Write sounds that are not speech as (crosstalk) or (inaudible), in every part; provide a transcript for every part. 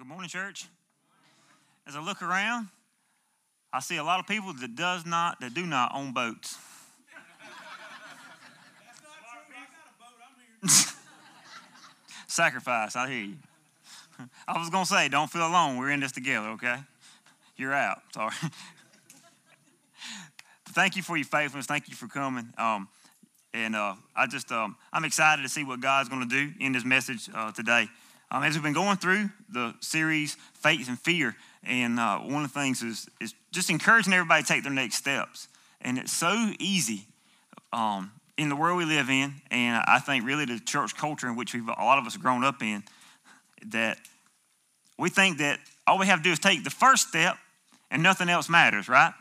Good morning, church. As I look around, I see a lot of people that does not, that do not own boats. (laughs) Sacrifice, I hear you. I was gonna say, don't feel alone. We're in this together, okay? You're out. Sorry. (laughs) Thank you for your faithfulness. Thank you for coming. Um, and uh, I just, um, I'm excited to see what God's to do in this message uh, today. Um, as we've been going through the series Faith and Fear, and uh, one of the things is, is just encouraging everybody to take their next steps. And it's so easy um, in the world we live in, and I think really the church culture in which we've, a lot of us have grown up in, that we think that all we have to do is take the first step and nothing else matters, right?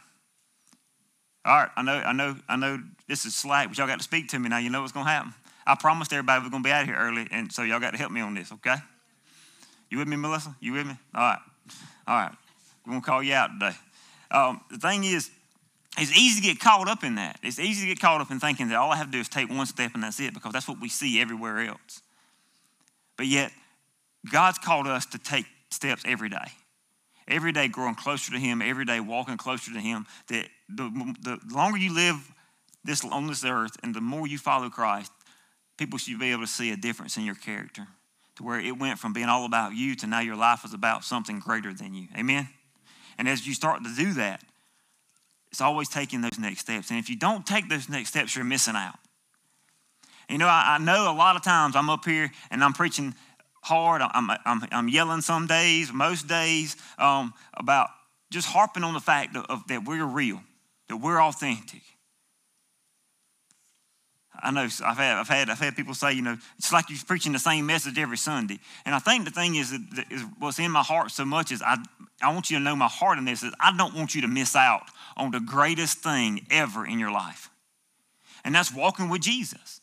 All right, I know, I know, I know this is slack, but y'all got to speak to me now. You know what's going to happen. I promised everybody we're going to be out here early, and so y'all got to help me on this, okay? You with me, Melissa? You with me? All right. All right. We're going to call you out today. Um, the thing is, it's easy to get caught up in that. It's easy to get caught up in thinking that all I have to do is take one step and that's it, because that's what we see everywhere else. But yet, God's called us to take steps every day. Every day growing closer to Him, every day walking closer to Him. That the, the longer you live this on this earth and the more you follow Christ, people should be able to see a difference in your character to where it went from being all about you to now your life is about something greater than you. Amen? And as you start to do that, it's always taking those next steps. And if you don't take those next steps, you're missing out. You know, I, I know a lot of times I'm up here and I'm preaching hard. I'm, I'm, I'm yelling some days, most days, um, about just harping on the fact of, of, that we're real, that we're authentic. I know I've had, I've had I've had people say, you know, it's like you're preaching the same message every Sunday. And I think the thing is, is what's in my heart so much is I I want you to know my heart in this is I don't want you to miss out on the greatest thing ever in your life, and that's walking with Jesus.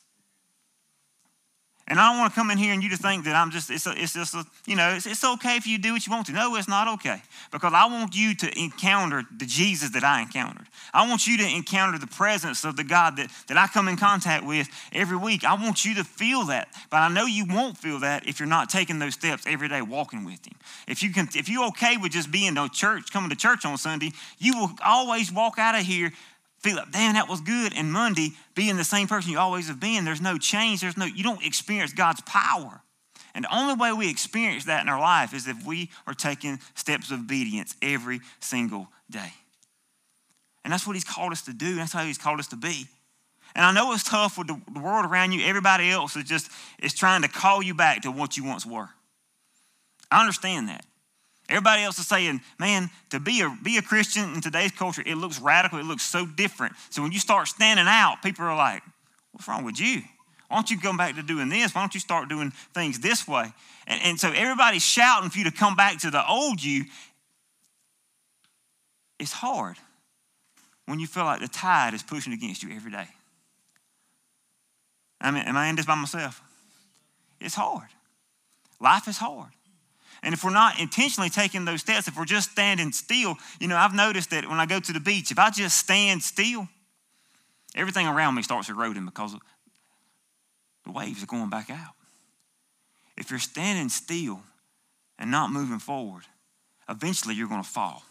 And I don't want to come in here and you to think that I'm just, it's, a, it's just, a, you know, it's, it's okay if you do what you want to. No, it's not okay. Because I want you to encounter the Jesus that I encountered. I want you to encounter the presence of the God that, that I come in contact with every week. I want you to feel that. But I know you won't feel that if you're not taking those steps every day walking with Him. If, you can, if you're okay with just being to church, coming to church on Sunday, you will always walk out of here feel like, damn, that was good. And Monday, being the same person you always have been, there's no change. There's no, you don't experience God's power. And the only way we experience that in our life is if we are taking steps of obedience every single day. And that's what He's called us to do. That's how He's called us to be. And I know it's tough with the, world around you. Everybody else is just is trying to call you back to what you once were. I understand that. Everybody else is saying, man, to be a, be a Christian in today's culture, it looks radical, it looks so different. So when you start standing out, people are like, what's wrong with you? Why don't you come back to doing this? Why don't you start doing things this way? And, and so everybody's shouting for you to come back to the old you. It's hard when you feel like the tide is pushing against you every day. I mean, am I in this by myself? It's hard. Life is hard. And if we're not intentionally taking those steps, if we're just standing still, you know, I've noticed that when I go to the beach, if I just stand still, everything around me starts eroding because the waves are going back out. If you're standing still and not moving forward, eventually you're going to fall.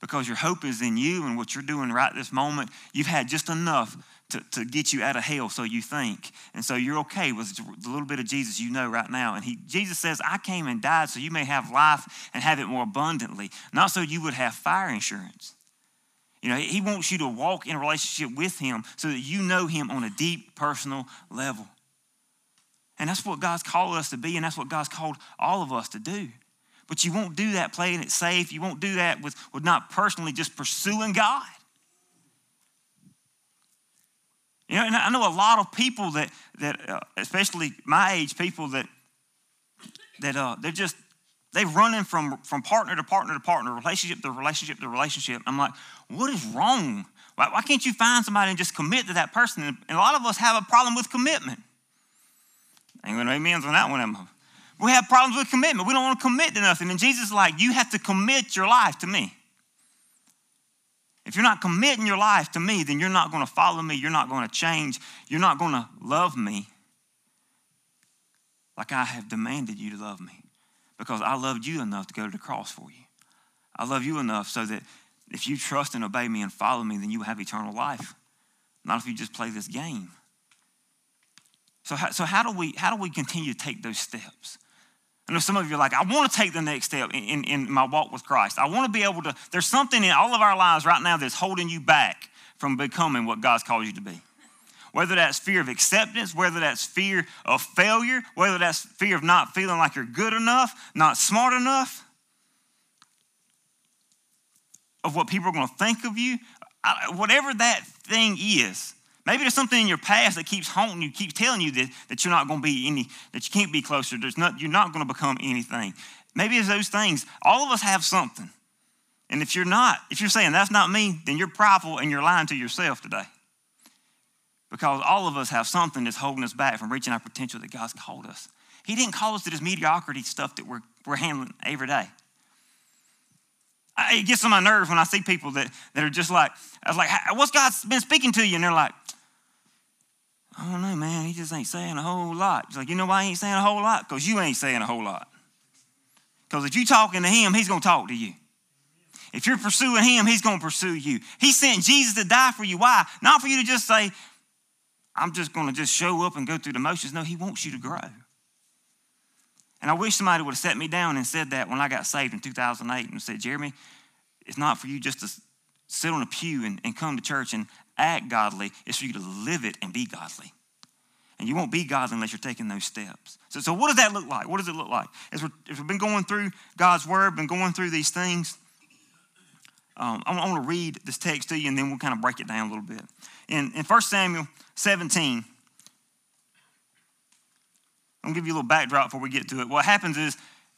Because your hope is in you and what you're doing right this moment. You've had just enough to, to get you out of hell, so you think. And so you're okay with the little bit of Jesus you know right now. And he, Jesus says, I came and died so you may have life and have it more abundantly, not so you would have fire insurance. You know, he wants you to walk in a relationship with him so that you know him on a deep personal level. And that's what God's called us to be, and that's what God's called all of us to do. But you won't do that playing it safe. You won't do that with, with not personally just pursuing God. You know, and I know a lot of people that, that uh, especially my age, people that, that uh, they're just, they're running from, from partner to partner to partner, relationship to relationship to relationship. I'm like, what is wrong? Why, why can't you find somebody and just commit to that person? And a lot of us have a problem with commitment. Ain't gonna amens on that one, Emma. We have problems with commitment. We don't want to commit to nothing. And Jesus is like, you have to commit your life to me. If you're not committing your life to me, then you're not going to follow me. You're not going to change. You're not going to love me like I have demanded you to love me. because I loved you enough to go to the cross for you. I love you enough so that if you trust and obey me and follow me, then you have eternal life. Not if you just play this game. So, how, so how, do we, how do we continue to take those steps? I know some of you are like, I want to take the next step in, in, in my walk with Christ. I want to be able to, there's something in all of our lives right now that's holding you back from becoming what God's called you to be. Whether that's fear of acceptance, whether that's fear of failure, whether that's fear of not feeling like you're good enough, not smart enough, of what people are going to think of you, whatever that thing is. Maybe there's something in your past that keeps haunting you, keeps telling you that, that you're not going to be any, that you can't be closer. There's not, you're not going to become anything. Maybe it's those things. All of us have something. And if you're not, if you're saying that's not me, then you're prideful and you're lying to yourself today. Because all of us have something that's holding us back from reaching our potential that God's called us. He didn't call us to this mediocrity stuff that we're, we're handling every day. I, it gets on my nerves when I see people that, that are just like, I was like, what's God been speaking to you? And they're like, I don't know, man. He just ain't saying a whole lot. It's like, you know why he ain't saying a whole lot? Because you ain't saying a whole lot. Because if you're talking to him, he's going to talk to you. If you're pursuing him, he's going to pursue you. He sent Jesus to die for you. Why? Not for you to just say, I'm just going to just show up and go through the motions. No, he wants you to grow. And I wish somebody would have set me down and said that when I got saved in 2008 and said, Jeremy, it's not for you just to sit on a pew and, and come to church and act godly. It's for you to live it and be godly. And you won't be godly unless you're taking those steps. So, so what does that look like? What does it look like? As, we have been going through God's word, been going through these things, um, I, want to read this text to you and then we'll kind of break it down a little bit. In, in 1 Samuel 17, I'm gonna give you a little backdrop before we get to it. What happens is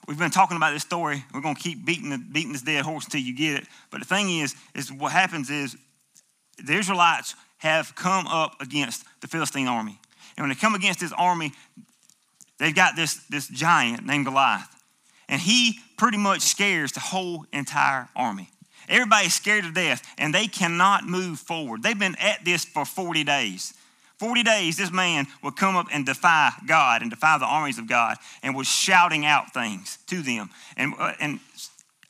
we've been talking about this story. We're gonna keep beating the, beating this dead horse until you get it. But the thing is, is what happens is the Israelites have come up against the Philistine army, and when they come against this army, they've got this this giant named Goliath, and he pretty much scares the whole entire army. Everybody's scared to death, and they cannot move forward. They've been at this for 40 days. 40 days, this man would come up and defy God and defy the armies of God and was shouting out things to them. And, uh, and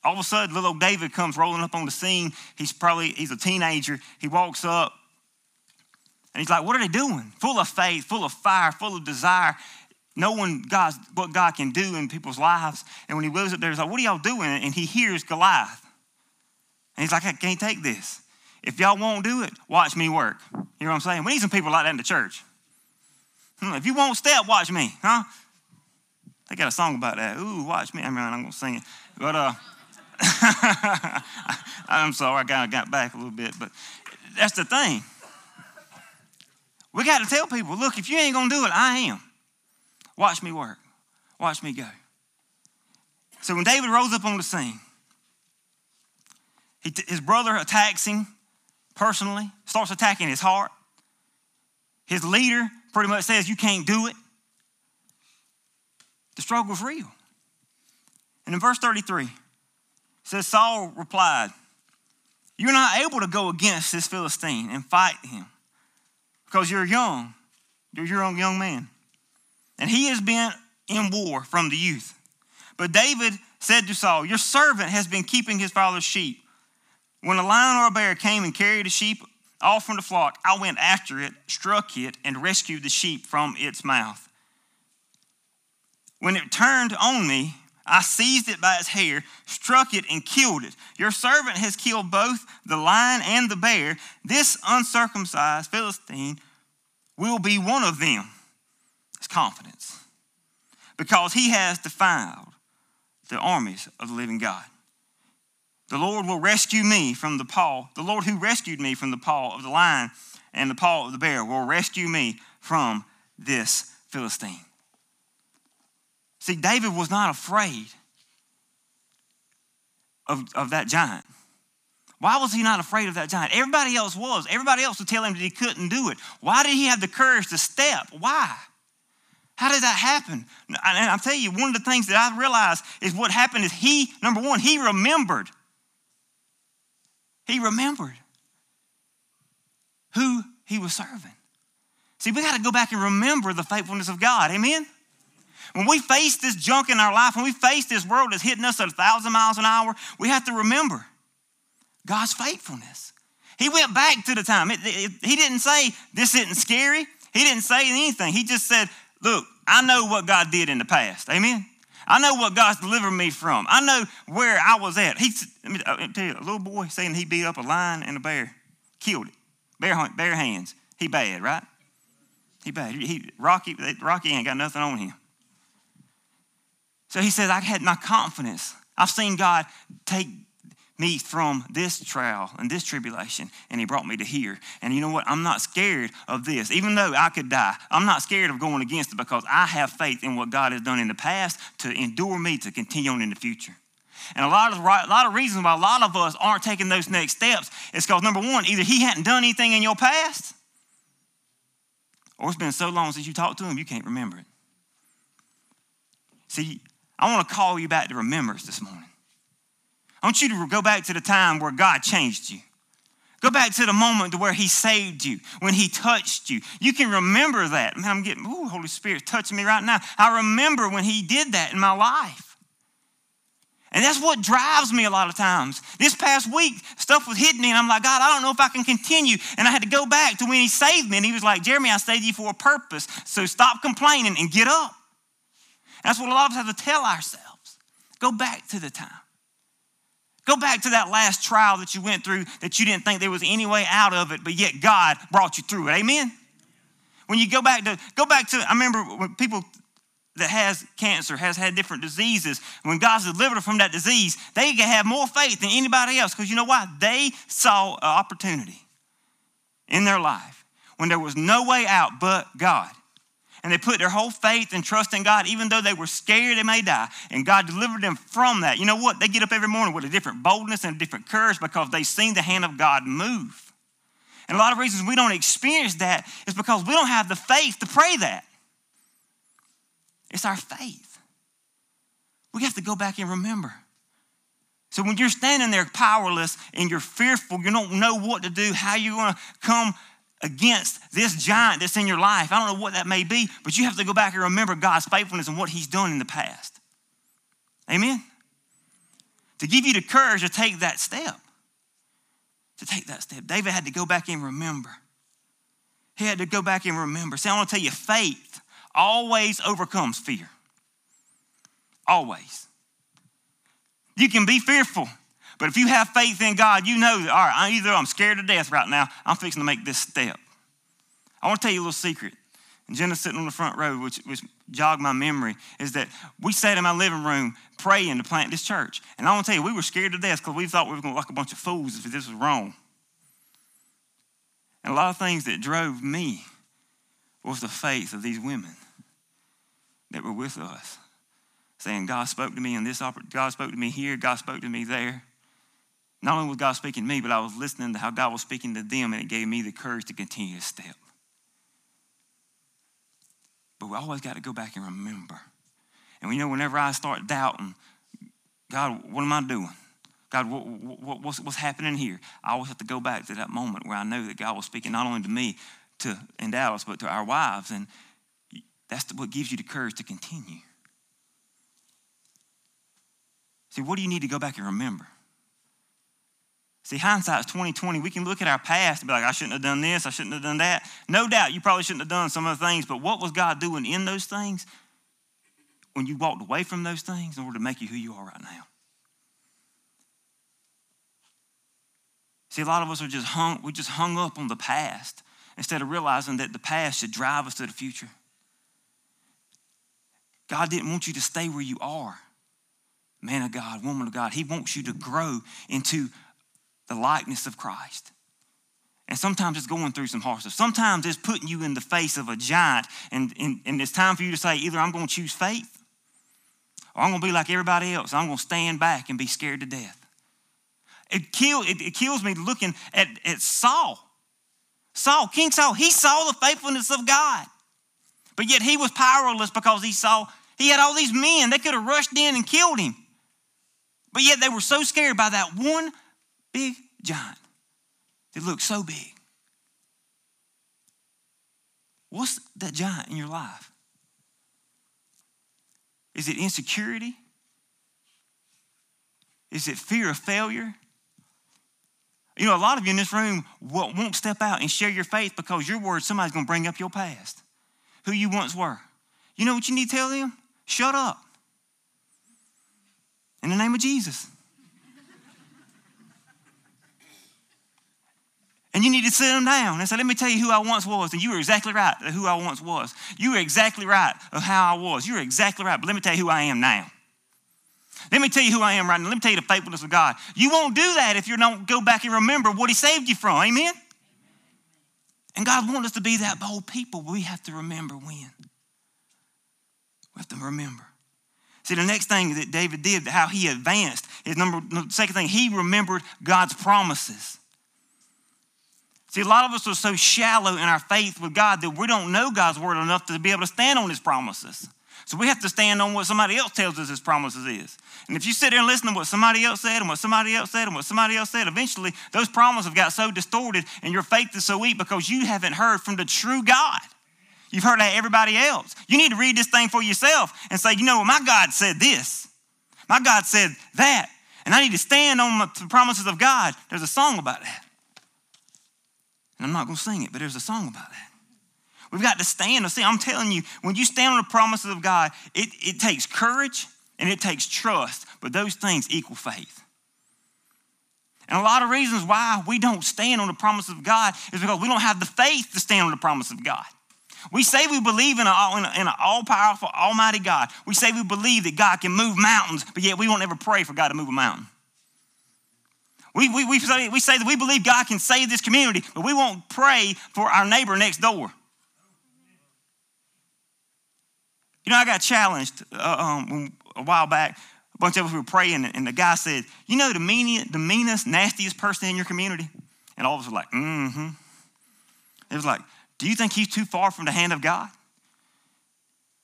all of a sudden, little old David comes rolling up on the scene. He's probably, he's a teenager. He walks up and he's like, what are they doing? Full of faith, full of fire, full of desire, knowing God's, what God can do in people's lives. And when he goes up there, he's like, what are y'all doing? And he hears Goliath. And he's like, I can't take this. If y'all won't do it, watch me work. You know what I'm saying? We need some people like that in the church. Hmm, if you won't step, watch me, huh? They got a song about that. Ooh, watch me. I mean, I'm gonna sing it, but uh, (laughs) I'm sorry, I kind of got back a little bit, but that's the thing. We got to tell people, look, if you ain't gonna do it, I am. Watch me work. Watch me go. So when David rose up on the scene, he, his brother attacks him personally, starts attacking his heart. His leader pretty much says, You can't do it. The struggle's real. And in verse 33, it says, Saul replied, You're not able to go against this Philistine and fight him because you're young. You're a young man. And he has been in war from the youth. But David said to Saul, Your servant has been keeping his father's sheep. When a lion or a bear came and carried a sheep off from the flock, I went after it, struck it, and rescued the sheep from its mouth. When it turned on me, I seized it by its hair, struck it, and killed it. Your servant has killed both the lion and the bear. This uncircumcised Philistine will be one of them. It's confidence. Because he has defiled the armies of the living God. The Lord will rescue me from the paw. The Lord who rescued me from the paw of the lion and the paw of the bear will rescue me from this Philistine. See, David was not afraid of, of that giant. Why was he not afraid of that giant? Everybody else was. Everybody else would tell him that he couldn't do it. Why did he have the courage to step? Why? How did that happen? And I'll tell you, one of the things that I realized is what happened is he, number one, he remembered he remembered who he was serving. See, we got to go back and remember the faithfulness of God. Amen? When we face this junk in our life, when we face this world that's hitting us at a thousand miles an hour, we have to remember God's faithfulness. He went back to the time. It, it, he didn't say, This isn't scary. He didn't say anything. He just said, Look, I know what God did in the past. Amen. I know what God's delivered me from. I know where I was at. He, me, uh, let me tell you, a little boy saying he beat up a lion and a bear, killed it, bare, bare hands. He bad, right? He bad. He, Rocky, Rocky ain't got nothing on him. So he says, I had my confidence. I've seen God take me from this trial and this tribulation, and he brought me to here. And you know what? I'm not scared of this. Even though I could die, I'm not scared of going against it because I have faith in what God has done in the past to endure me to continue on in the future. And a lot of a lot of reasons why a lot of us aren't taking those next steps is because number one, either he hadn't done anything in your past, or it's been so long since you talked to him you can't remember it. See, I want to call you back to remembrance this morning. I want you to go back to the time where God changed you. Go back to the moment to where He saved you, when He touched you. You can remember that. Man, I'm getting, ooh, Holy Spirit touching me right now. I remember when He did that in my life. And that's what drives me a lot of times. This past week, stuff was hitting me, and I'm like, God, I don't know if I can continue. And I had to go back to when He saved me, and He was like, Jeremy, I saved you for a purpose. So stop complaining and get up. That's what a lot of us have to tell ourselves. Go back to the time. Go back to that last trial that you went through that you didn't think there was any way out of it, but yet God brought you through it. Amen? When you go back to, go back to, I remember when people that has cancer, has had different diseases, when God's delivered them from that disease, they can have more faith than anybody else because you know why? They saw an opportunity in their life when there was no way out but God and they put their whole faith and trust in God, even though they were scared they may die. And God delivered them from that. You know what? They get up every morning with a different boldness and a different courage because they've seen the hand of God move. And a lot of reasons we don't experience that is because we don't have the faith to pray that. It's our faith. We have to go back and remember. So when you're standing there powerless and you're fearful, you don't know what to do, how you're going to come against this giant that's in your life. I don't know what that may be, but you have to go back and remember God's faithfulness and what He's done in the past. Amen? To give you the courage to take that step. To take that step. David had to go back and remember. He had to go back and remember. See, I want to tell you, faith always overcomes fear. Always. You can be fearful, but if you have faith in God, you know that, all right, either I'm scared to death right now, I'm fixing to make this step. I want to tell you a little secret. And Jenna's sitting on the front row, which, which jogged my memory, is that we sat in my living room praying to plant this church. And I want to tell you, we were scared to death because we thought we were going to look a bunch of fools if this was wrong. And a lot of things that drove me was the faith of these women that were with us, saying, God spoke to me in this, God spoke to me here, God spoke to me there. Not only was God speaking to me, but I was listening to how God was speaking to them, and it gave me the courage to continue to step. But we always got to go back and remember. And we know, whenever I start doubting, God, what am I doing? God, what, what, what's, what's happening here? I always have to go back to that moment where I know that God was speaking not only to me to, in Dallas, but to our wives. And that's what gives you the courage to continue. See, what do you need to go back and remember? See, hindsight is 2020. We can look at our past and be like, I shouldn't have done this, I shouldn't have done that. No doubt you probably shouldn't have done some of the things, but what was God doing in those things when you walked away from those things in order to make you who you are right now? See, a lot of us are just hung, we just hung up on the past instead of realizing that the past should drive us to the future. God didn't want you to stay where you are. Man of God, woman of God, He wants you to grow into the likeness of Christ. And sometimes it's going through some hard stuff. Sometimes it's putting you in the face of a giant, and, and, and it's time for you to say, either I'm going to choose faith, or I'm going to be like everybody else. I'm going to stand back and be scared to death. It, kill, it, it kills me looking at, at Saul. Saul, King Saul, he saw the faithfulness of God. But yet he was powerless because he saw, he had all these men. They could have rushed in and killed him. But yet they were so scared by that one big giant that looks so big. What's that giant in your life? Is it insecurity? Is it fear of failure? You know, a lot of you in this room won't step out and share your faith because you're worried somebody's going to bring up your past, who you once were. You know what you need to tell them? Shut up. In the name of Jesus. And you need to sit them down and say, Let me tell you who I once was. And you were exactly right who I once was. You were exactly right of how I was. You were exactly right. But let me tell you who I am now. Let me tell you who I am right now. Let me tell you the faithfulness of God. You won't do that if you don't go back and remember what He saved you from. Amen? And God wants us to be that bold people. We have to remember when. We have to remember. See, the next thing that David did, how he advanced, is number second thing, he remembered God's promises. See, a lot of us are so shallow in our faith with God that we don't know God's word enough to be able to stand on his promises. So we have to stand on what somebody else tells us his promises is. And if you sit there and listen to what somebody else said and what somebody else said and what somebody else said, eventually those promises have got so distorted and your faith is so weak because you haven't heard from the true God. You've heard that everybody else. You need to read this thing for yourself and say, you know what, my God said this. My God said that. And I need to stand on the promises of God. There's a song about that. And I'm not going to sing it, but there's a song about that. We've got to stand. See, I'm telling you, when you stand on the promises of God, it, it takes courage and it takes trust, but those things equal faith. And a lot of reasons why we don't stand on the promises of God is because we don't have the faith to stand on the promise of God. We say we believe in, an all powerful, almighty God. We say we believe that God can move mountains, but yet we won't ever pray for God to move a mountain. We, we, we, say, we say that we believe God can save this community, but we won't pray for our neighbor next door. You know, I got challenged uh, um, a while back. A bunch of us were praying, and the guy said, You know, the, meanest, the meanest, nastiest person in your community? And all of us were like, Mm hmm. It was like, Do you think he's too far from the hand of God?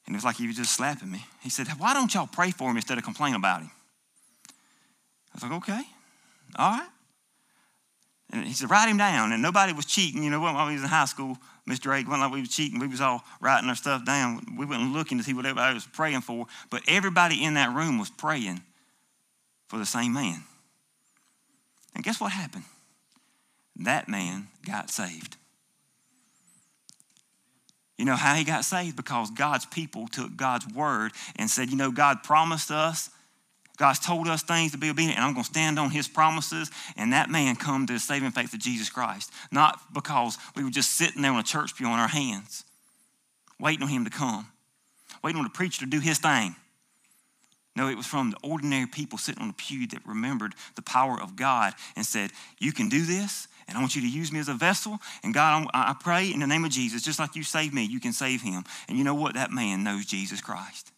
And it was like he was just slapping me. He said, Why don't y'all pray for him instead of complain about him? I was like, Okay, all right. And he said, Write him down. And nobody was cheating. You know, when we was in high school, Mr. Drake, wasn't like we was cheating. We was all writing our stuff down. We wasn't looking to see what everybody was praying for. But everybody in that room was praying for the same man. And guess what happened? That man got saved. You know how he got saved? Because God's people took God's word and said, you know, God promised us God's told us things to be obedient, and I'm going to stand on his promises. And that man come to the saving faith of Jesus Christ. Not because we were just sitting there on a church pew on our hands, waiting on him to come, waiting on the preacher to do his thing. No, it was from the ordinary people sitting on the pew that remembered the power of God and said, You can do this, and I want you to use me as a vessel. And God, I pray in the name of Jesus, just like you saved me, you can save him. And you know what? That man knows Jesus Christ.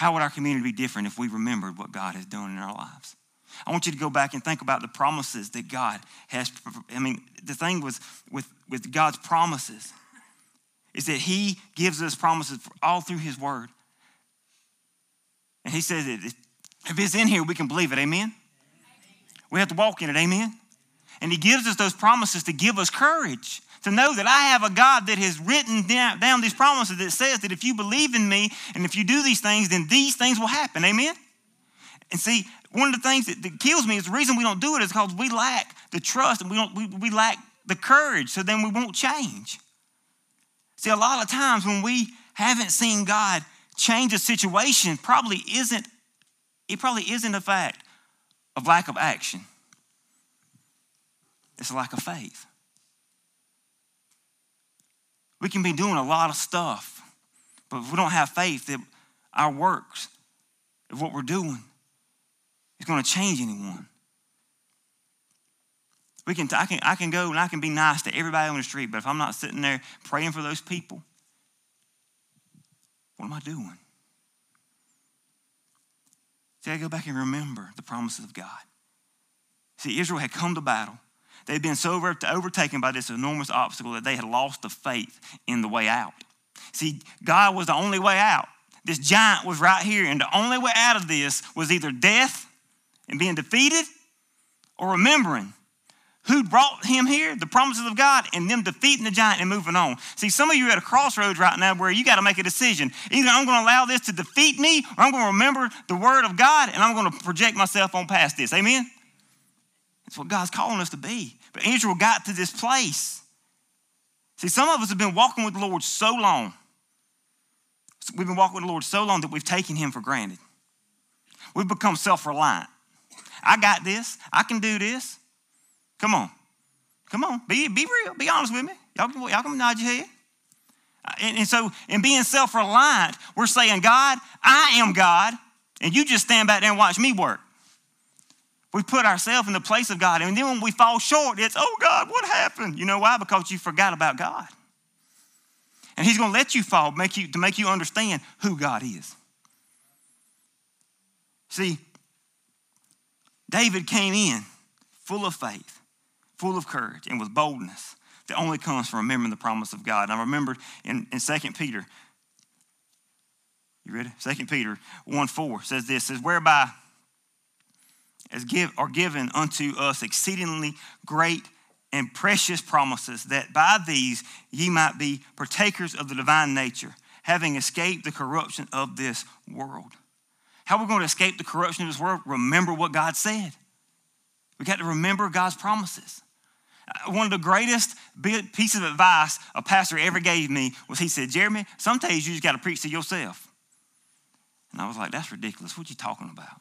How would our community be different if we remembered what God has done in our lives? I want you to go back and think about the promises that God has. I mean, the thing was with, with God's promises is that He gives us promises all through His Word. And He says that if it's in here, we can believe it. Amen? We have to walk in it. Amen? And He gives us those promises to give us courage to know that I have a God that has written down, these promises that says that if you believe in me and if you do these things, then these things will happen. Amen? And see, one of the things that, that kills me is the reason we don't do it is because we lack the trust and we, don't, we, we lack the courage, so then we won't change. See, a lot of times when we haven't seen God change a situation, probably isn't, it probably isn't a fact of lack of action. It's a lack of faith. We can be doing a lot of stuff, but if we don't have faith that our works, of what we're doing, is going to change anyone. We can, I, can, I can go and I can be nice to everybody on the street, but if I'm not sitting there praying for those people, what am I doing? See, I go back and remember the promises of God. See, Israel had come to battle. They'd been so overtaken by this enormous obstacle that they had lost the faith in the way out. See, God was the only way out. This giant was right here, and the only way out of this was either death and being defeated or remembering who brought him here, the promises of God, and them defeating the giant and moving on. See, some of you are at a crossroads right now where you got to make a decision. Either I'm going to allow this to defeat me, or I'm going to remember the word of God and I'm going to project myself on past this. Amen? That's what God's calling us to be. But Israel got to this place. See, some of us have been walking with the Lord so long. We've been walking with the Lord so long that we've taken him for granted. We've become self reliant. I got this. I can do this. Come on. Come on. Be, be real. Be honest with me. Y'all y'all can nod your head. Uh, and, and so, in being self reliant, we're saying, God, I am God, and you just stand back there and watch me work. We put ourselves in the place of God, and then when we fall short, it's, oh God, what happened? You know why? Because you forgot about God. And He's going to let you fall make you, to make you understand who God is. See, David came in full of faith full of courage and with boldness that only comes from remembering the promise of God. And I remember in, in 2 Peter, you ready? 2 Peter 1 4 says this, says, whereby as give, are given unto us exceedingly great and precious promises, that by these ye might be partakers of the divine nature, having escaped the corruption of this world. How are we going to escape the corruption of this world? Remember what God said. We got to remember God's promises. Uh, one of the greatest pieces of advice a pastor ever gave me was he said, Jeremy, some days you just got to preach to yourself. And I was like, that's ridiculous. What you talking about?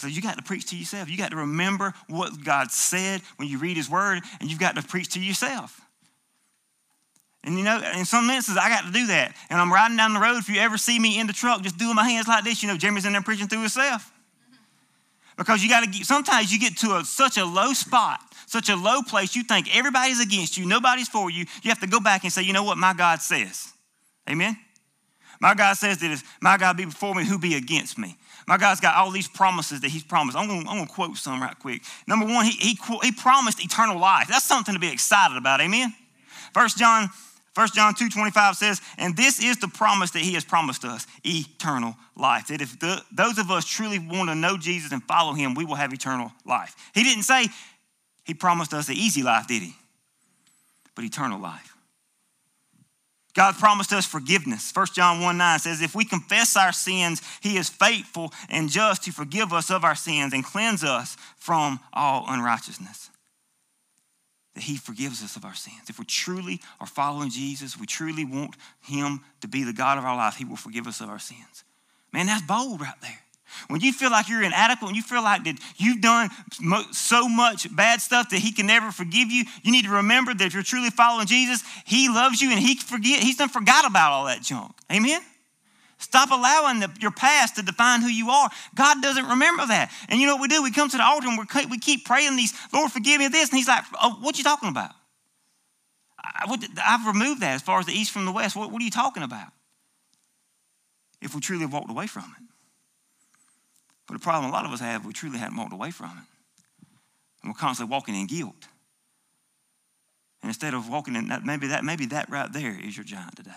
So you got to preach to yourself. You got to remember what God said when you read his word, and you've got to preach to yourself. And you know, in some instances, I got to do that. And I'm riding down the road. If you ever see me in the truck just doing my hands like this, you know, Jeremy's in there preaching through himself. Because you got to sometimes you get to a, such a low spot such a low place, you think everybody's against you, nobody's for you. You have to go back and say, you know what my God says. Amen? My God says that if my God be before me, who be against me? My God's got all these promises that He's promised. I'm going, I'm to quote some right quick. Number one, he, he, he promised eternal life. That's something to be excited about. Amen? First John 1 John 2 25 says, And this is the promise that he has promised us eternal life. That if the, those of us truly want to know Jesus and follow him, we will have eternal life. He didn't say he promised us an easy life, did he? But eternal life. God promised us forgiveness. 1 John 1 9 says, If we confess our sins, he is faithful and just to forgive us of our sins and cleanse us from all unrighteousness. That he forgives us of our sins. If we truly are following Jesus, we truly want him to be the God of our life, he will forgive us of our sins. Man, that's bold right there. When you feel like you're inadequate, when you feel like that you've done so much bad stuff that he can never forgive you, you need to remember that if you're truly following Jesus, he loves you and he forget, he's done forgot about all that junk. Amen? Stop allowing the, your past to define who you are. God doesn't remember that. And you know what we do? We come to the altar and we we keep praying these, Lord, forgive me of this. And he's like, oh, what you talking about? I, have removed that as far as the east from the west. What, what are you talking about? If we truly have walked away from it. But the problem a lot of us have, we truly haven't walked away from it. And we're constantly walking in guilt. And instead of walking in that, maybe that, maybe that right there is your giant today.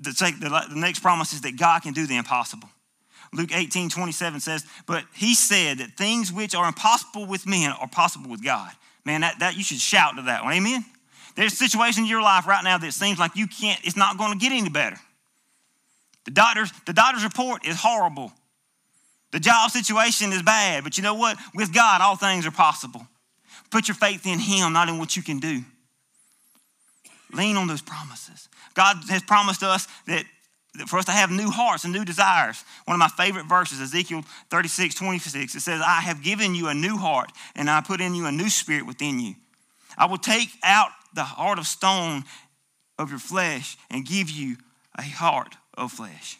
The, the, the next promise is that God can do the impossible. Luke 18, 27 says, But he said that things which are impossible with men are possible with God. Man, that, that you should shout to that one. Amen. There's a situation in your life right now that seems like you can't, it's not going to get any better. The doctor's, the doctor's report is horrible. The job situation is bad, but you know what? With God, all things are possible. Put your faith in Him, not in what you can do. Lean on those promises. God has promised us that for us to have new hearts and new desires. One of my favorite verses, Ezekiel 36, 26, it says, I have given you a new heart, and I put in you a new spirit within you. I will take out the heart of stone of your flesh and give you a heart of flesh.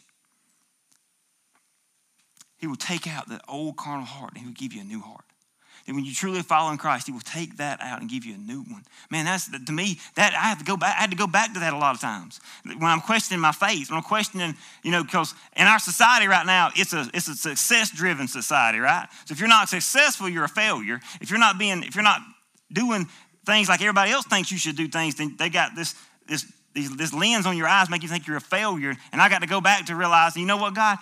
He will take out the old carnal heart and he will give you a new heart. And when you truly follow in Christ, He will take that out and give you a new one. Man, that's to me that I have to go back. I had to go back to that a lot of times when I'm questioning my faith. When I'm questioning, you know, because in our society right now, it's a it's a success driven society, right? So if you're not successful, you're a failure. If you're not being, if you're not doing things like everybody else thinks you should do things, then they got this this these, this lens on your eyes make you think you're a failure. And I got to go back to realize, you know what, God?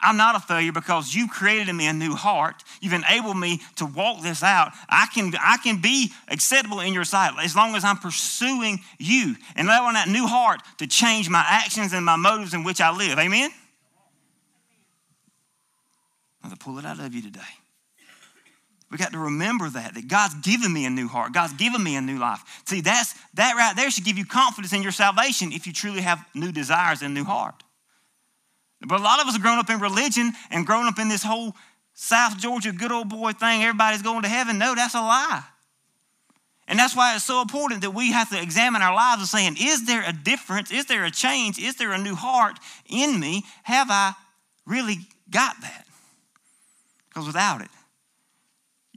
I'm not a failure because you created in me a new heart. You've enabled me to walk this out. I can, I can be acceptable in your sight as long as I'm pursuing you and allowing that new heart to change my actions and my motives in which I live. Amen? I'm going to pull it out of you today. We got to remember that, that God's given me a new heart. God's given me a new life. See, that's that right there should give you confidence in your salvation if you truly have new desires and new heart. But a lot of us are grown up in religion and grown up in this whole South Georgia good old boy thing. Everybody's going to heaven. No, that's a lie. And that's why it's so important that we have to examine our lives and saying, is there a difference? Is there a change? Is there a new heart in me? Have I really got that? Because without it,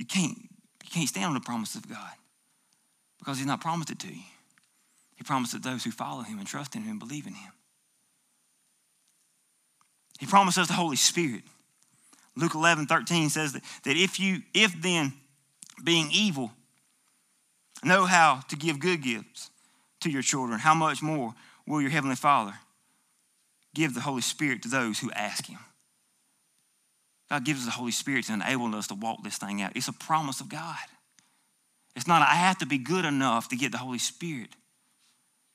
you can't, you can't stand on the promise of God because He's not promised it to you. He promised it those who follow Him and trust in Him and believe in Him. He promised us the Holy Spirit. Luke 11, 13 says that, that if you, if then, being evil, know how to give good gifts to your children, how much more will your Heavenly Father give the Holy Spirit to those who ask Him? God gives us the Holy Spirit to enable us to walk this thing out. It's a promise of God. It's not, I have to be good enough to get the Holy Spirit.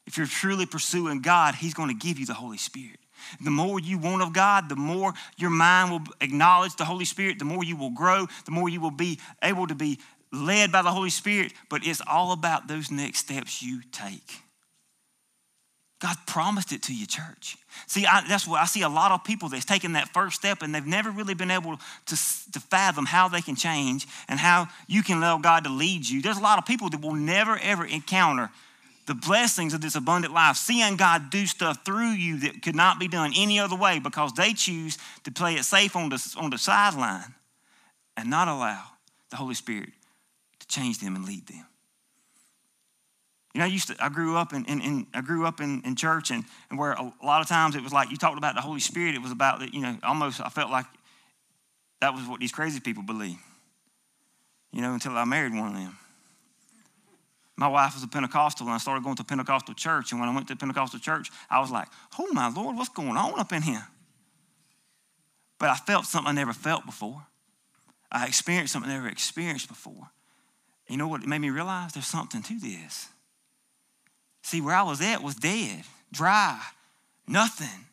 If you're truly pursuing God, He's going to give you the Holy Spirit. The more you want of God, the more your mind will acknowledge the Holy Spirit, the more you will grow, the more you will be able to be led by the Holy Spirit. But it's all about those next steps you take. God promised it to you, church. See, I, that's what I see a lot of people that's taken that first step and they've never really been able to, to fathom how they can change and how you can allow God to lead you. There's a lot of people that will never, ever encounter the blessings of this abundant life, seeing God do stuff through you that could not be done any other way because they choose to play it safe on the, on the sideline and not allow the Holy Spirit to change them and lead them. You know, I used to, I grew up in, in, in I grew up in, in church and, and where a lot of times it was like you talked about the Holy Spirit, it was about, the, you know, almost I felt like that was what these crazy people believe. You know, until I married one of them my wife was a Pentecostal, and I started going to Pentecostal church. And when I went to Pentecostal church, I was like, oh my Lord, what's going on up in here? But I felt something I never felt before. I experienced something I never experienced before. You know what it made me realize? There's something to this. See, where I was at was dead, dry, nothing.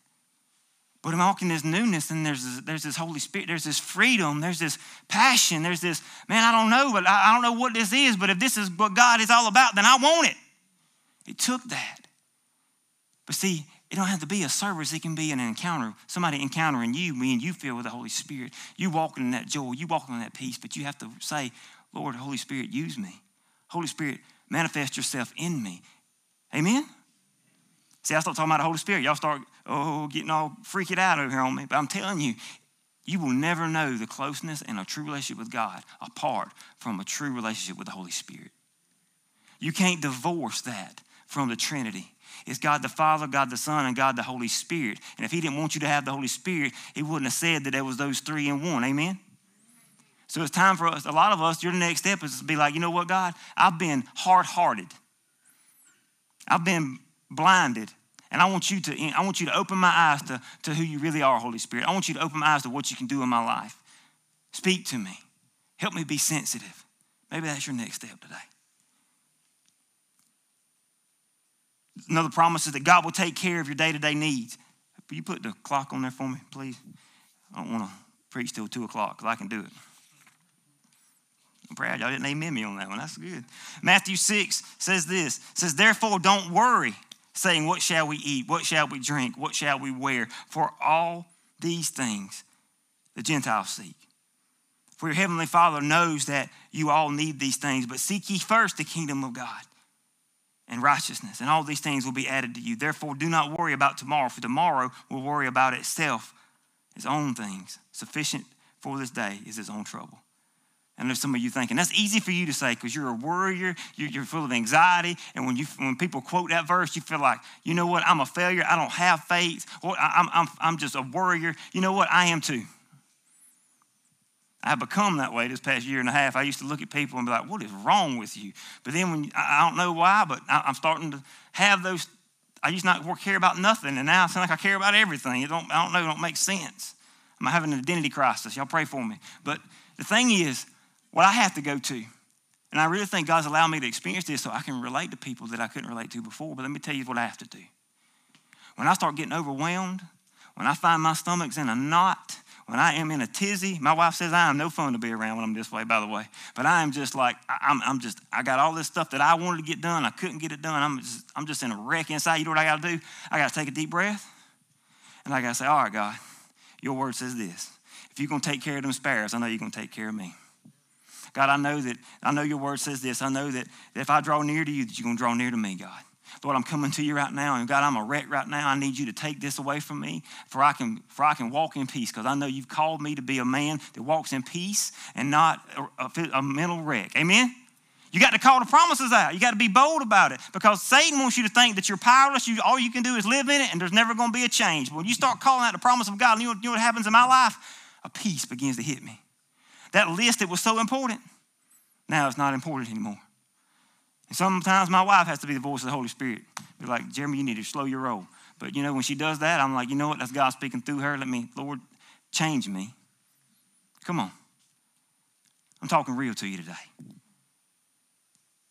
But I'm walking this newness, and there's this, there's this Holy Spirit, there's this freedom, there's this passion, there's this, man, I don't know, but I, I don't know what this is, but if this is what God is all about, then I want it. It took that. But see, it don't have to be a service. It can be an encounter. Somebody encountering you, me and you feel with the Holy Spirit. You walking in that joy, you walking in that peace, but you have to say, Lord, Holy Spirit, use me. Holy Spirit, manifest yourself in me. Amen? See, I start talking about the Holy Spirit. Y'all start, oh, getting all freaking out over here on me. But I'm telling you, you will never know the closeness and a true relationship with God apart from a true relationship with the Holy Spirit. You can't divorce that from the Trinity. It's God the Father, God the Son, and God the Holy Spirit. And if He didn't want you to have the Holy Spirit, He wouldn't have said that there was those three in one. Amen? So it's time for us, a lot of us, your next step is to be like, you know what, God? I've been hard hearted. I've been blinded. And I want you to, I want you to open my eyes to, to who you really are, Holy Spirit. I want you to open my eyes to what you can do in my life. Speak to me. Help me be sensitive. Maybe that's your next step today. Another promise is that God will take care of your day to day needs. Will you put the clock on there for me, please? I don't want to preach till 2 o'clock because I can do it. Proud y'all didn't amen me on that one. That's good. Matthew 6 says this says, Therefore, don't worry saying, What shall we eat? What shall we drink? What shall we wear? For all these things the Gentiles seek. For your heavenly Father knows that you all need these things, but seek ye first the kingdom of God and righteousness, and all these things will be added to you. Therefore, do not worry about tomorrow, for tomorrow will worry about itself, its own things. Sufficient for this day is its own trouble. I know some of you thinking that's easy for you to say because you're a worrier, you're, full of anxiety, and when you when people quote that verse, you feel like, you know what, I'm a failure, I don't have faith, or I'm, I'm, I'm just a worrier. You know what, I am too. I've become that way this past year and a half. I used to look at people and be like, what is wrong with you? But then when I don't know why, but I'm starting to have those. I used not care about nothing, and now I sound like I care about everything. It don't, I don't know, it don't make sense. I'm having an identity crisis. Y'all pray for me. But the thing is, what I have to go to, and I really think God's allowed me to experience this so I can relate to people that I couldn't relate to before. But let me tell you what I have to do. When I start getting overwhelmed, when I find my stomach's in a knot, when I am in a tizzy, my wife says I am no fun to be around when I'm this way, by the way. But I am just like, I'm, I'm just, I got all this stuff that I wanted to get done. I couldn't get it done. I'm just, I'm just in a wreck inside. You know what I got to do? I got to take a deep breath. And I got to say, all right, God, your word says this. If you're going to take care of them sparrows, I know you're going to take care of me. God, I know that, I know your word says this. I know that, if I draw near to you, that you're going to draw near to me, God. Lord, I'm coming to you right now, and God, I'm a wreck right now. I need you to take this away from me, for I can, for I can walk in peace, because I know you've called me to be a man that walks in peace and not a, a, a mental wreck. Amen. You got to call the promises out. You got to be bold about it because Satan wants you to think that you're powerless. You, all you can do is live in it, and there's never going to be a change. But when you start calling out the promise of God, you know, you know what happens in my life? A peace begins to hit me. That list that was so important, now it's not important anymore. And sometimes my wife has to be the voice of the Holy Spirit. Be like, Jeremy, you need to slow your roll. But you know, when she does that, I'm like, you know what? That's God speaking through her. Let me, Lord, change me. Come on. I'm talking real to you today.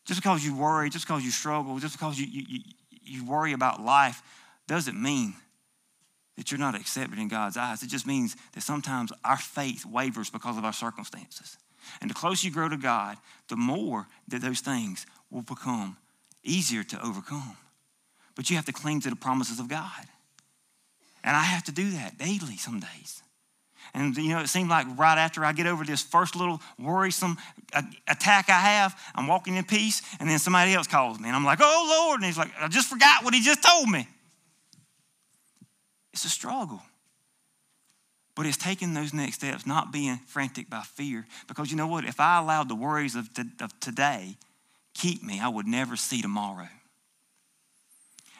Just because you worry, just because you struggle, just because you, you, you worry about life doesn't mean that you're not accepted in God's eyes. It just means that sometimes our faith wavers because of our circumstances. And the closer you grow to God, the more that those things will become easier to overcome. But you have to cling to the promises of God. And I have to do that daily some days. And you know, it seemed like right after I get over this first little worrisome attack I have, I'm walking in peace, and then somebody else calls me, and I'm like, "Oh Lord!" And he's like, "I just forgot what he just told me." It's a struggle, but it's taking those next steps, not being frantic by fear. Because you know what? If I allowed the worries of, of today keep me, I would never see tomorrow.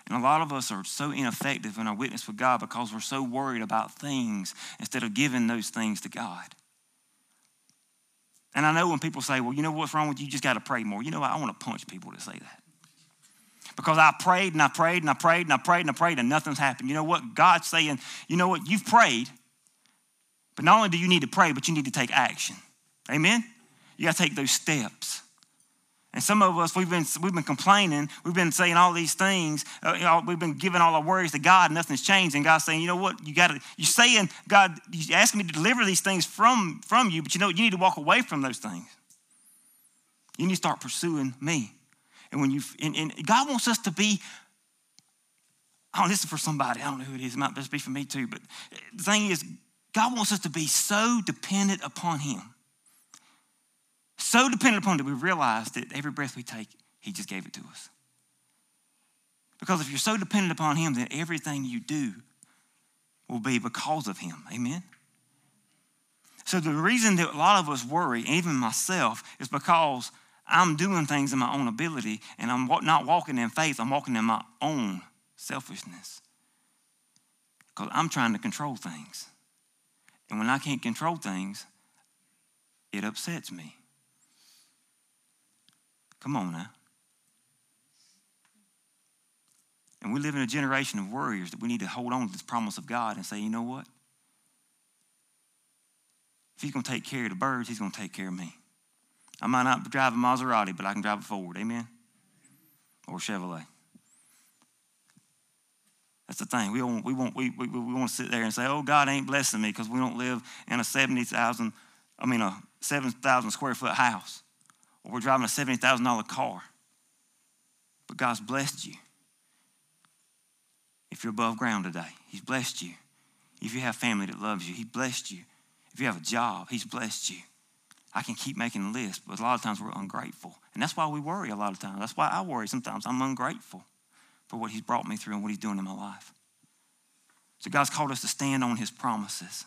And a lot of us are so ineffective in our witness for God because we're so worried about things instead of giving those things to God. And I know when people say, well, you know what's wrong with you? You just got to pray more. You know? I want to punch people to say that. Because I prayed and I prayed and I prayed and I prayed and I prayed and nothing's happened. You know what? God's saying, you know what? You've prayed, but not only do you need to pray, but you need to take action. Amen? You got to take those steps. And some of us, we've been, we've been complaining. We've been saying all these things. Uh, we've been giving all our worries to God. And nothing's changed. And God's saying, you know what? You got to, you're saying, God, you're asking me to deliver these things from, from you. But you know, you need to walk away from those things. You need to start pursuing me. And when you, and, and God wants us to be, I don't. this is for somebody. I don't know who it is. It might just be for me too. But the thing is, God wants us to be so dependent upon Him so dependent upon that we realize that every breath we take, He just gave it to us. Because if you're so dependent upon Him, then everything you do will be because of Him. Amen? So the reason that a lot of us worry, even myself, is because I'm doing things in my own ability and I'm not walking in faith, I'm walking in my own selfishness. Because I'm trying to control things. And when I can't control things, it upsets me. Come on now. And we live in a generation of warriors that we need to hold on to this promise of God and say, you know what? If he's going to take care of the birds, he's going to take care of me. I might not drive a Maserati, but I can drive a Ford. Amen? Or Chevrolet. That's the thing. We, don't, we, want, we, we, we want to sit there and say, oh, God ain't blessing me because we don't live in a 70,000, I mean, a 7,000 square foot house or we're driving a $70,000 car. But God's blessed you. If you're above ground today, He's blessed you. If you have family that loves you, He blessed you. If you have a job, He's blessed you. I can keep making a list, but a lot of times we're ungrateful. And that's why we worry a lot of times. That's why I worry sometimes. I'm ungrateful for what He's brought me through and what He's doing in my life. So God's called us to stand on His promises.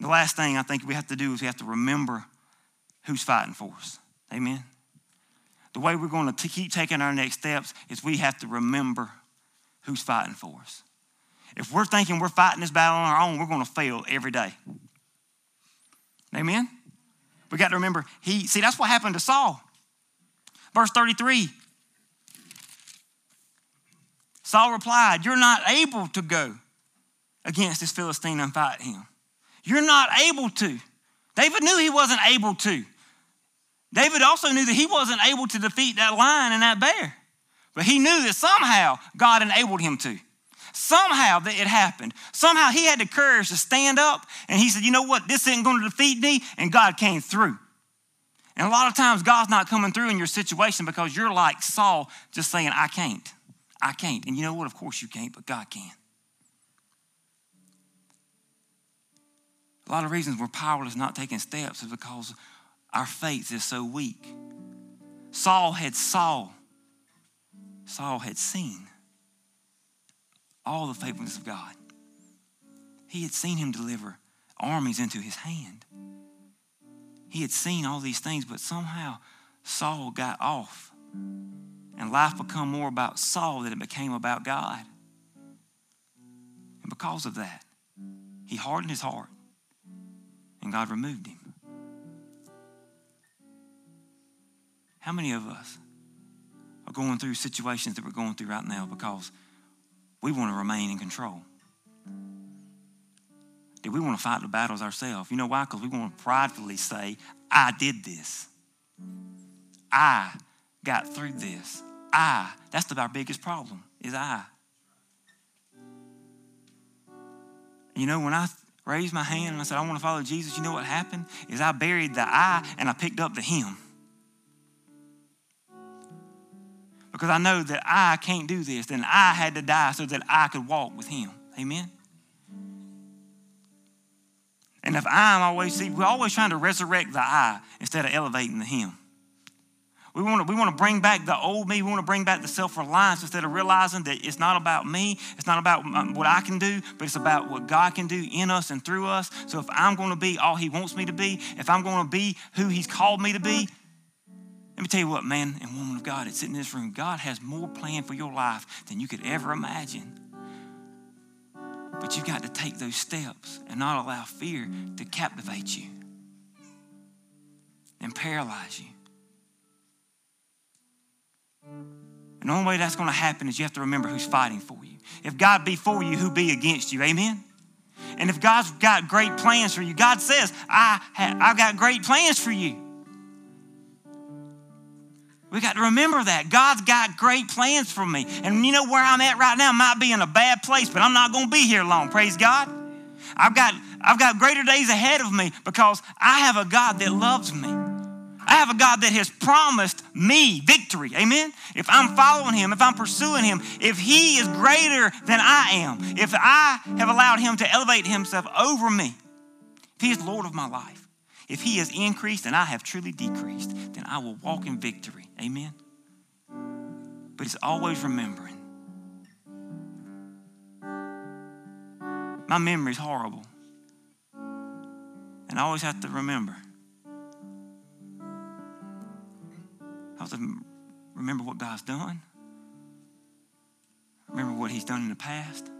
The last thing I think we have to do is we have to remember who's fighting for us. Amen. The way we're going to keep taking our next steps is we have to remember who's fighting for us. If we're thinking we're fighting this battle on our own, we're going to fail every day. Amen. We got to remember he see that's what happened to Saul. Verse 33. Saul replied, You're not able to go against this Philistine and fight him. You're not able to. David knew he wasn't able to. David also knew that he wasn't able to defeat that lion and that bear. But he knew that somehow God enabled him to. Somehow that it happened. Somehow he had the courage to stand up and he said, You know what? This isn't going to defeat me. And God came through. And a lot of times God's not coming through in your situation because you're like Saul, just saying, I can't. I can't. And you know what? Of course you can't, but God can. A lot of reasons we're powerless not taking steps is because our faith is so weak. Saul had Saul. Saul had seen all the faithfulness of God. He had seen him deliver armies into his hand. He had seen all these things, but somehow Saul got off. And life became more about Saul than it became about God. And because of that, he hardened his heart and God removed him. How many of us are going through situations that we're going through right now because we want to remain in control? Do we want to fight the battles ourselves? You know why? Because we want to pridefully say, I did this. I got through this. I. That's the, our biggest problem, is I. You know, when I raised my hand and I said, I want to follow Jesus, you know what happened? Is I buried the I and I picked up the him. Because I know that I can't do this. Then I had to die so that I could walk with him. Amen? And if I'm always, see, we're always trying to resurrect the I instead of elevating the him. We want, to, we want to bring back the old me. We want to bring back the self reliance instead of realizing that it's not about me. It's not about um, what I can do, but it's about what God can do in us and through us. So if I'm going to be all He wants me to be, if I'm going to be who He's called me to be, let me tell you what, man and woman of God sitting in this room, God has more plan for your life than you could ever imagine. But you've got to take those steps and not allow fear to captivate you and paralyze you. And the only way that's going to happen is you have to remember who's fighting for you. If God be for you, who be against you? Amen? And if God's got great plans for you, God says, I have, I've got great plans for you. We got to remember that. God's got great plans for me. And you know where I'm at right now might be in a bad place, but I'm not going to be here long. Praise God. I've got, I've got greater days ahead of me because I have a God that loves me. I have a God that has promised me victory. Amen. If I'm following him, if I'm pursuing him, if he is greater than I am, if I have allowed him to elevate himself over me, if he is Lord of my life, if he has increased and I have truly decreased, then I will walk in victory. Amen. But it's always remembering. My memory's horrible. And I always have to remember I have to remember what God's done, remember what He's done in the past.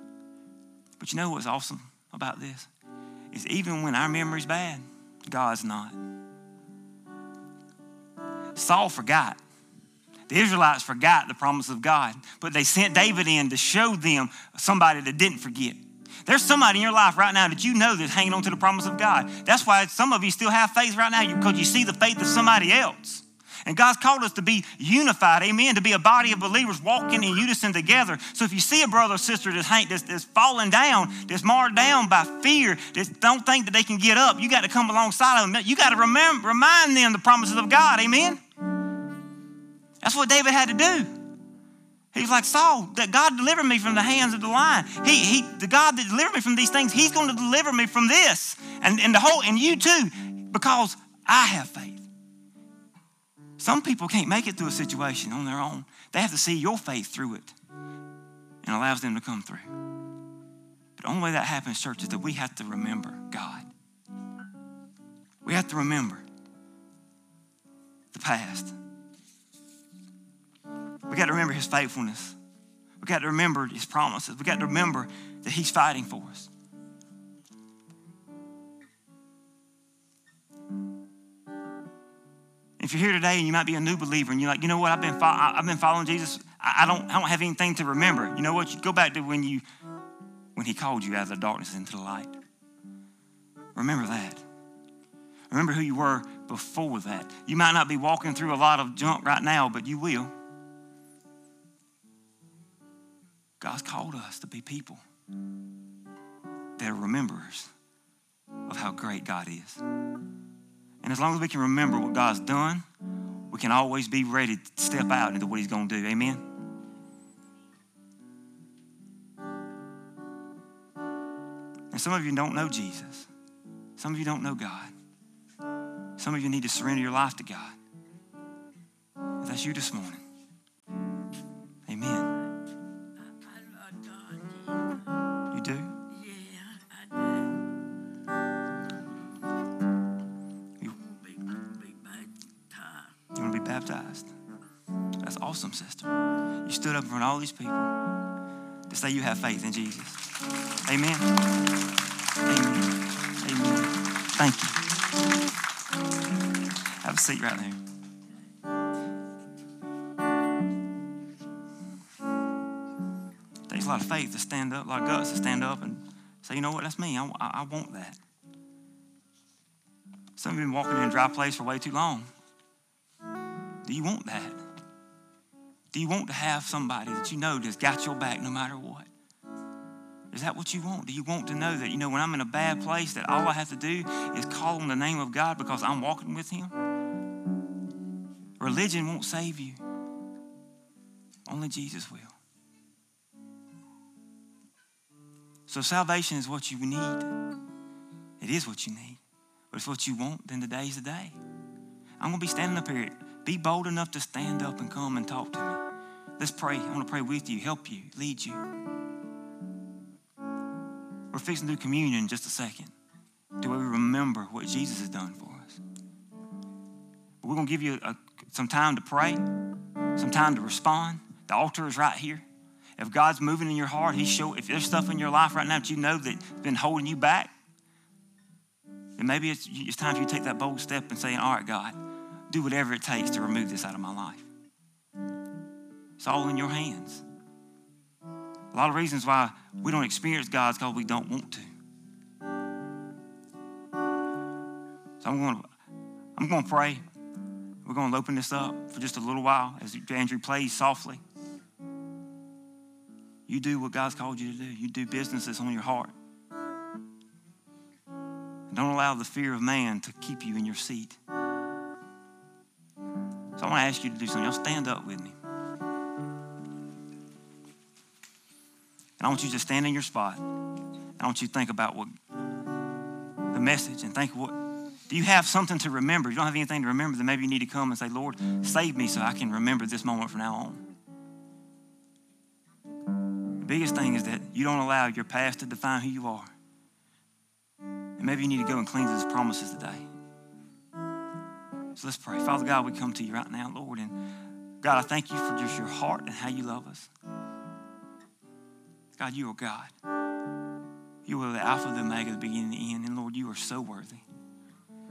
But you know what's awesome about this? Is even when our memory's bad, God's not. Saul forgot. The Israelites forgot the promise of God, but they sent David in to show them somebody that didn't forget. There's somebody in your life right now that you know that's hanging on to the promise of God. That's why some of you still have faith right now because you see the faith of somebody else. And God's called us to be unified, amen, to be a body of believers walking in unison together. So if you see a brother or sister that's, that's, that's falling down, that's marred down by fear, that don't think that they can get up, you got to come alongside of them. You got to remind them the promises of God, amen. That's what David had to do. He's like, Saul, that God delivered me from the hands of the lion. He, he, the God that delivered me from these things, He's going to deliver me from this. And, and the whole, and you too, because I have faith. Some people can't make it through a situation on their own. They have to see your faith through it and allows them to come through. But the only way that happens, church, is that we have to remember God. We have to remember the past. We got to remember his faithfulness. We got to remember his promises. We got to remember that he's fighting for us. If you're here today and you might be a new believer and you're like, you know what, I've been, fo- I've been following Jesus, I don't, I don't have anything to remember. You know what? You go back to when you when He called you out of the darkness into the light. Remember that. Remember who you were before that. You might not be walking through a lot of junk right now, but you will. God's called us to be people that are rememberers of how great God is. And as long as we can remember what God's done, we can always be ready to step out into what He's going to do. Amen? And some of you don't know Jesus. Some of you don't know God. Some of you need to surrender your life to God. If that's you this morning. Say you have faith in Jesus. Amen. Amen. Amen. Thank you. Have a seat right there. Takes a lot of faith to stand up, a lot of guts to stand up and say, you know what, that's me. I, I, I want that. Some of you have been walking in a dry place for way too long. Do you want that? Do you want to have somebody that you know that's got your back no matter what? Is that what you want? Do you want to know that, you know, when I'm in a bad place, that all I have to do is call on the name of God because I'm walking with Him? Religion won't save you, only Jesus will. So, salvation is what you need. It is what you need. But it's what you want, then today's the day. I'm going to be standing up here. Be bold enough to stand up and come and talk to me. Let's pray. I want to pray with you, help you, lead you. We're fixing to do communion in just a second. Do we remember what Jesus has done for us? We're going to give you a, some time to pray, some time to respond. The altar is right here. If God's moving in your heart, He's show. If there's stuff in your life right now that you know that's been holding you back, then maybe it's, it's time for you to take that bold step and say, "All right, God, do whatever it takes to remove this out of my life." It's all in your hands. A lot of reasons why we don't experience God is because we don't want to. So I'm going to, I'm going to pray. We're going to open this up for just a little while as Andrew plays softly. You do what God's called you to do. You do business that's on your heart. And don't allow the fear of man to keep you in your seat. So I want to ask you to do something. Y'all stand up with me. And I want you to stand in your spot. I want you to think about what the message and think what do you have something to remember? You don't have anything to remember, then maybe you need to come and say, Lord, save me so I can remember this moment from now on. The biggest thing is that you don't allow your past to define who you are. And maybe you need to go and cling to his promises today. So let's pray. Father God, we come to you right now, Lord. And God, I thank you for just your heart and how you love us. God, you are God. You are the Alpha, the Omega, the beginning, the end. And Lord, you are so worthy.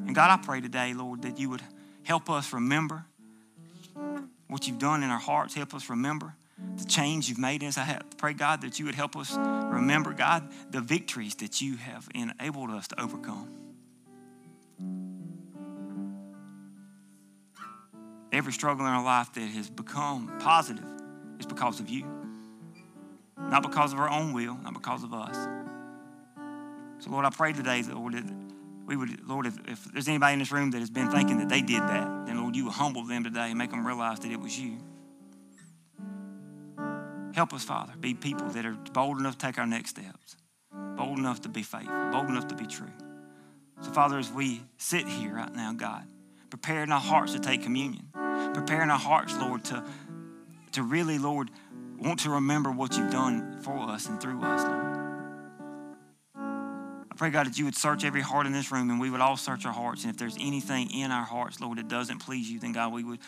And God, I pray today, Lord, that you would help us remember what you've done in our hearts. Help us remember the change you've made in us. I pray, God, that you would help us remember, God, the victories that you have enabled us to overcome. Every struggle in our life that has become positive is because of you. Not because of our own will, not because of us. So, Lord, I pray today, Lord, that we would, Lord, if, if there's anybody in this room that has been thinking that they did that, then, Lord, you will humble them today and make them realize that it was you. Help us, Father, be people that are bold enough to take our next steps, bold enough to be faithful, bold enough to be true. So, Father, as we sit here right now, God, preparing our hearts to take communion, preparing our hearts, Lord, to, to really, Lord, want to remember what you've done for us and through us, Lord. I pray, God, that you would search every heart in this room and we would all search our hearts. And if there's anything in our hearts, Lord, that doesn't please you, then, God, we would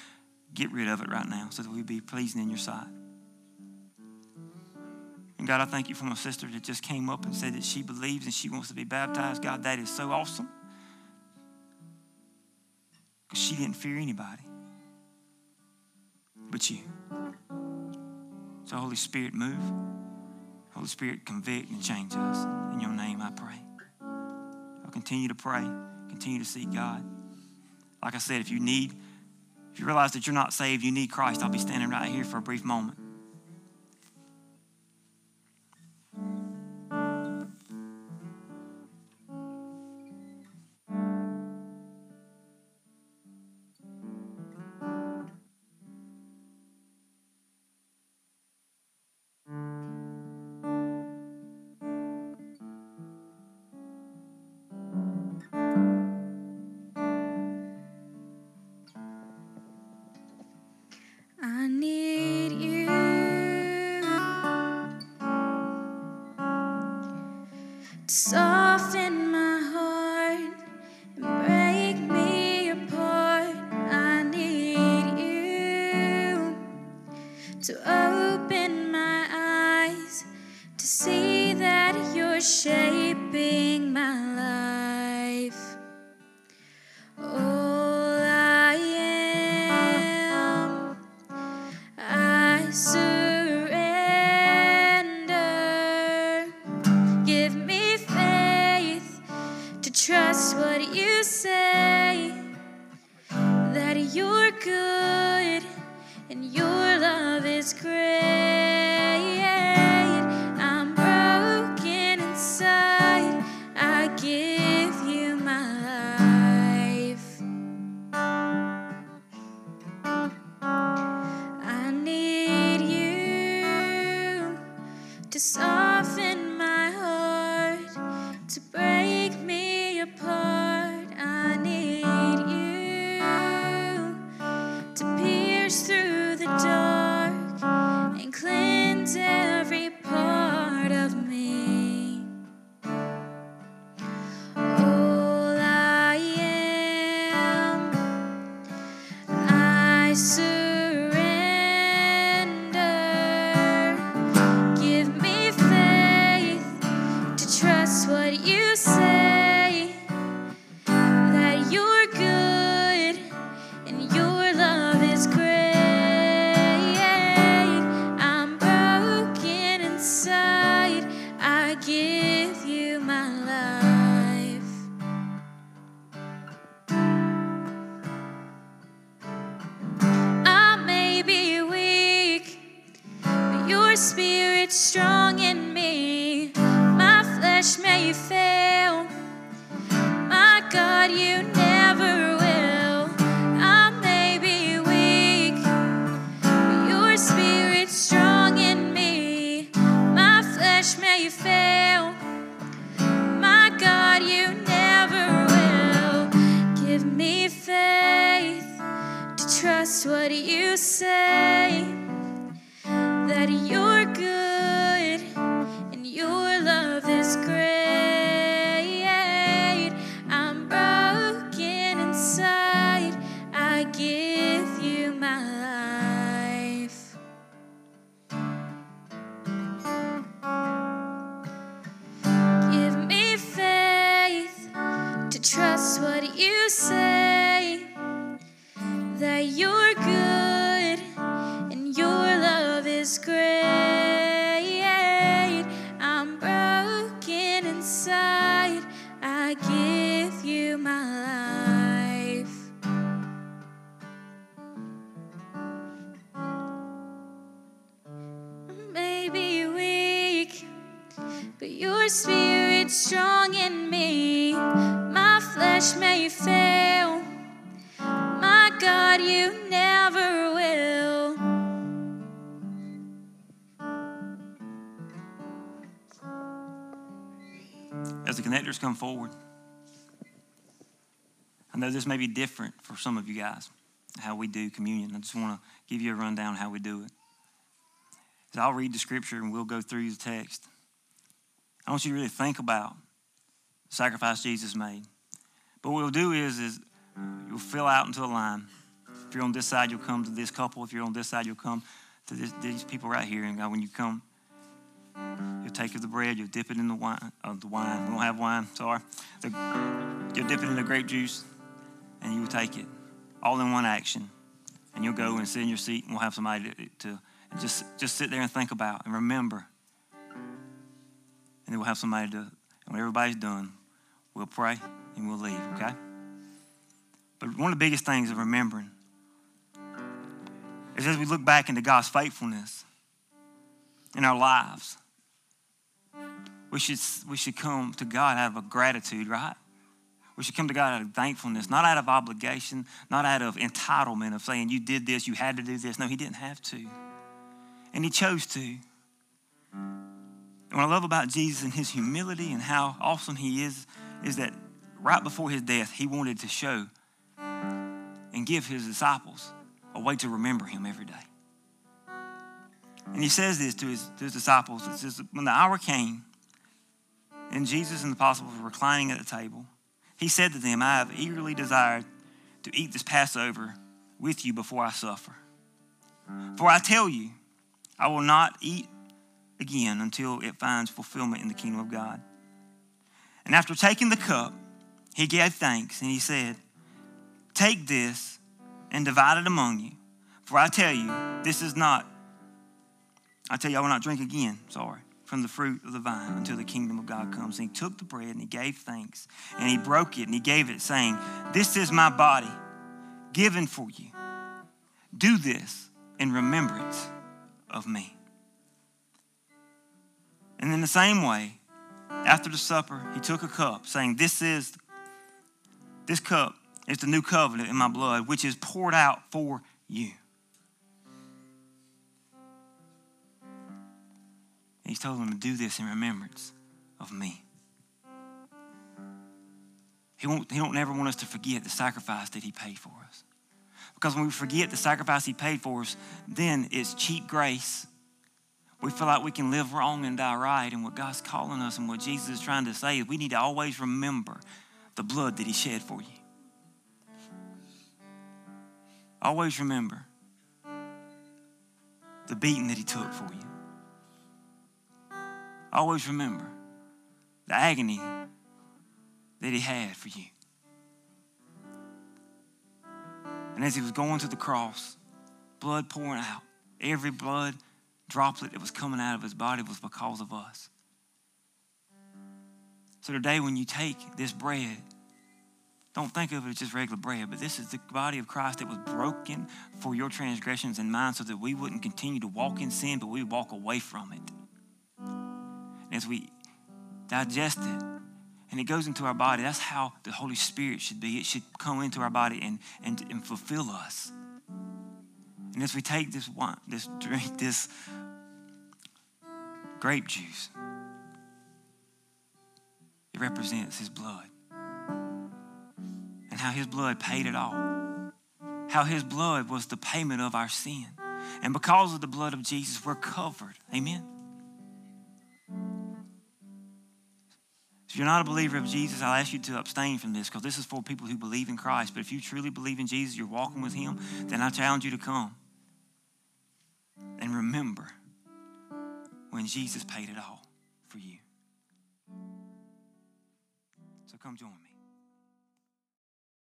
get rid of it right now so that we'd be pleasing in your sight. And God, I thank you for my sister that just came up and said that she believes and she wants to be baptized. God, that is so awesome. Because she didn't fear anybody but you. So, Holy Spirit, move. Holy Spirit, convict and change us. In your name, I pray. I'll continue to pray, continue to seek God. Like I said, if you need, if you realize that you're not saved, you need Christ, I'll be standing right here for a brief moment. I need you. To soften you say that you're good and your love is great. I'm broken inside. I give you my life. Maybe weak, but your spirit's strong in me. Flesh may fail. My God, you never will. As the connectors come forward, I know this may be different for some of you guys, how we do communion. I just want to give you a rundown how we do it. So I'll read the scripture and we'll go through the text. I want you to really think about the sacrifice Jesus made. What we'll do is, is you'll fill out into a line. If you're on this side, you'll come to this couple. If you're on this side, you'll come to this, these people right here. And God, when you come, you'll take of the bread, you'll dip it in the wine. Uh, the wine. We don't have wine. Sorry. The, you'll dip it in the grape juice, and you will take it, all in one action. And you'll go and sit in your seat, and we'll have somebody to, to just just sit there and think about and remember and then we'll have somebody to, and when everybody's done, we'll pray and we'll leave, okay? But one of the biggest things of remembering is as we look back into God's faithfulness in our lives, we should, we should come to God out of a gratitude, right? We should come to God out of thankfulness, not out of obligation, not out of entitlement of saying, you did this, you had to do this. No, He didn't have to. And He chose to. And what I love about Jesus and His humility and how awesome He is, is that right before His death, He wanted to show and give His disciples a way to remember Him every day. And He says this to His, to his disciples. It says, when the hour came, and Jesus and the apostles were reclining at the table, he said to them, I have eagerly desired to eat this Passover with you before I suffer. For I tell you, I will not eat again until it finds fulfillment in the kingdom of God. And after taking the cup, he gave thanks and he said, Take this and divide it among you. For I tell you, this is not, I tell you, I will not drink again, sorry, from the fruit of the vine until the kingdom of God comes. And he took the bread and he gave thanks and he broke it and he gave it, saying, This is my body given for you. Do this in remembrance of me. And in the same way, after the supper, he took a cup, saying, This is this cup is the new covenant in my blood, which is poured out for you. He's told them to do this in remembrance of me. He won't, he don't never want us to forget the sacrifice that he paid for us. Because when we forget the sacrifice he paid for us, then it's cheap grace. We feel like we can live wrong and die right. And what God's calling us and what Jesus is trying to say is we need to always remember the blood that he shed for you. Always remember the beating that he took for you. Always remember the agony that he had for you. And as he was going to the cross, blood pouring out, every blood droplet that was coming out of his body was because of us. So today, when you take this bread, don't think of it as just regular bread, but this is the body of Christ that was broken for your transgressions and mine so that we wouldn't continue to walk in sin, but we walk away from it. And as we digest it and it goes into our body, that's how the Holy Spirit should be. It should come into our body and, and, and fulfill us. And as we take this wine, this drink, this grape juice, it represents his blood. And how his blood paid it all. How his blood was the payment of our sin. And because of the blood of Jesus, we're covered. Amen. If you're not a believer of Jesus, I'll ask you to abstain from this because this is for people who believe in Christ. But if you truly believe in Jesus, you're walking with Him, then I challenge you to come. And remember when Jesus paid it all Come join me.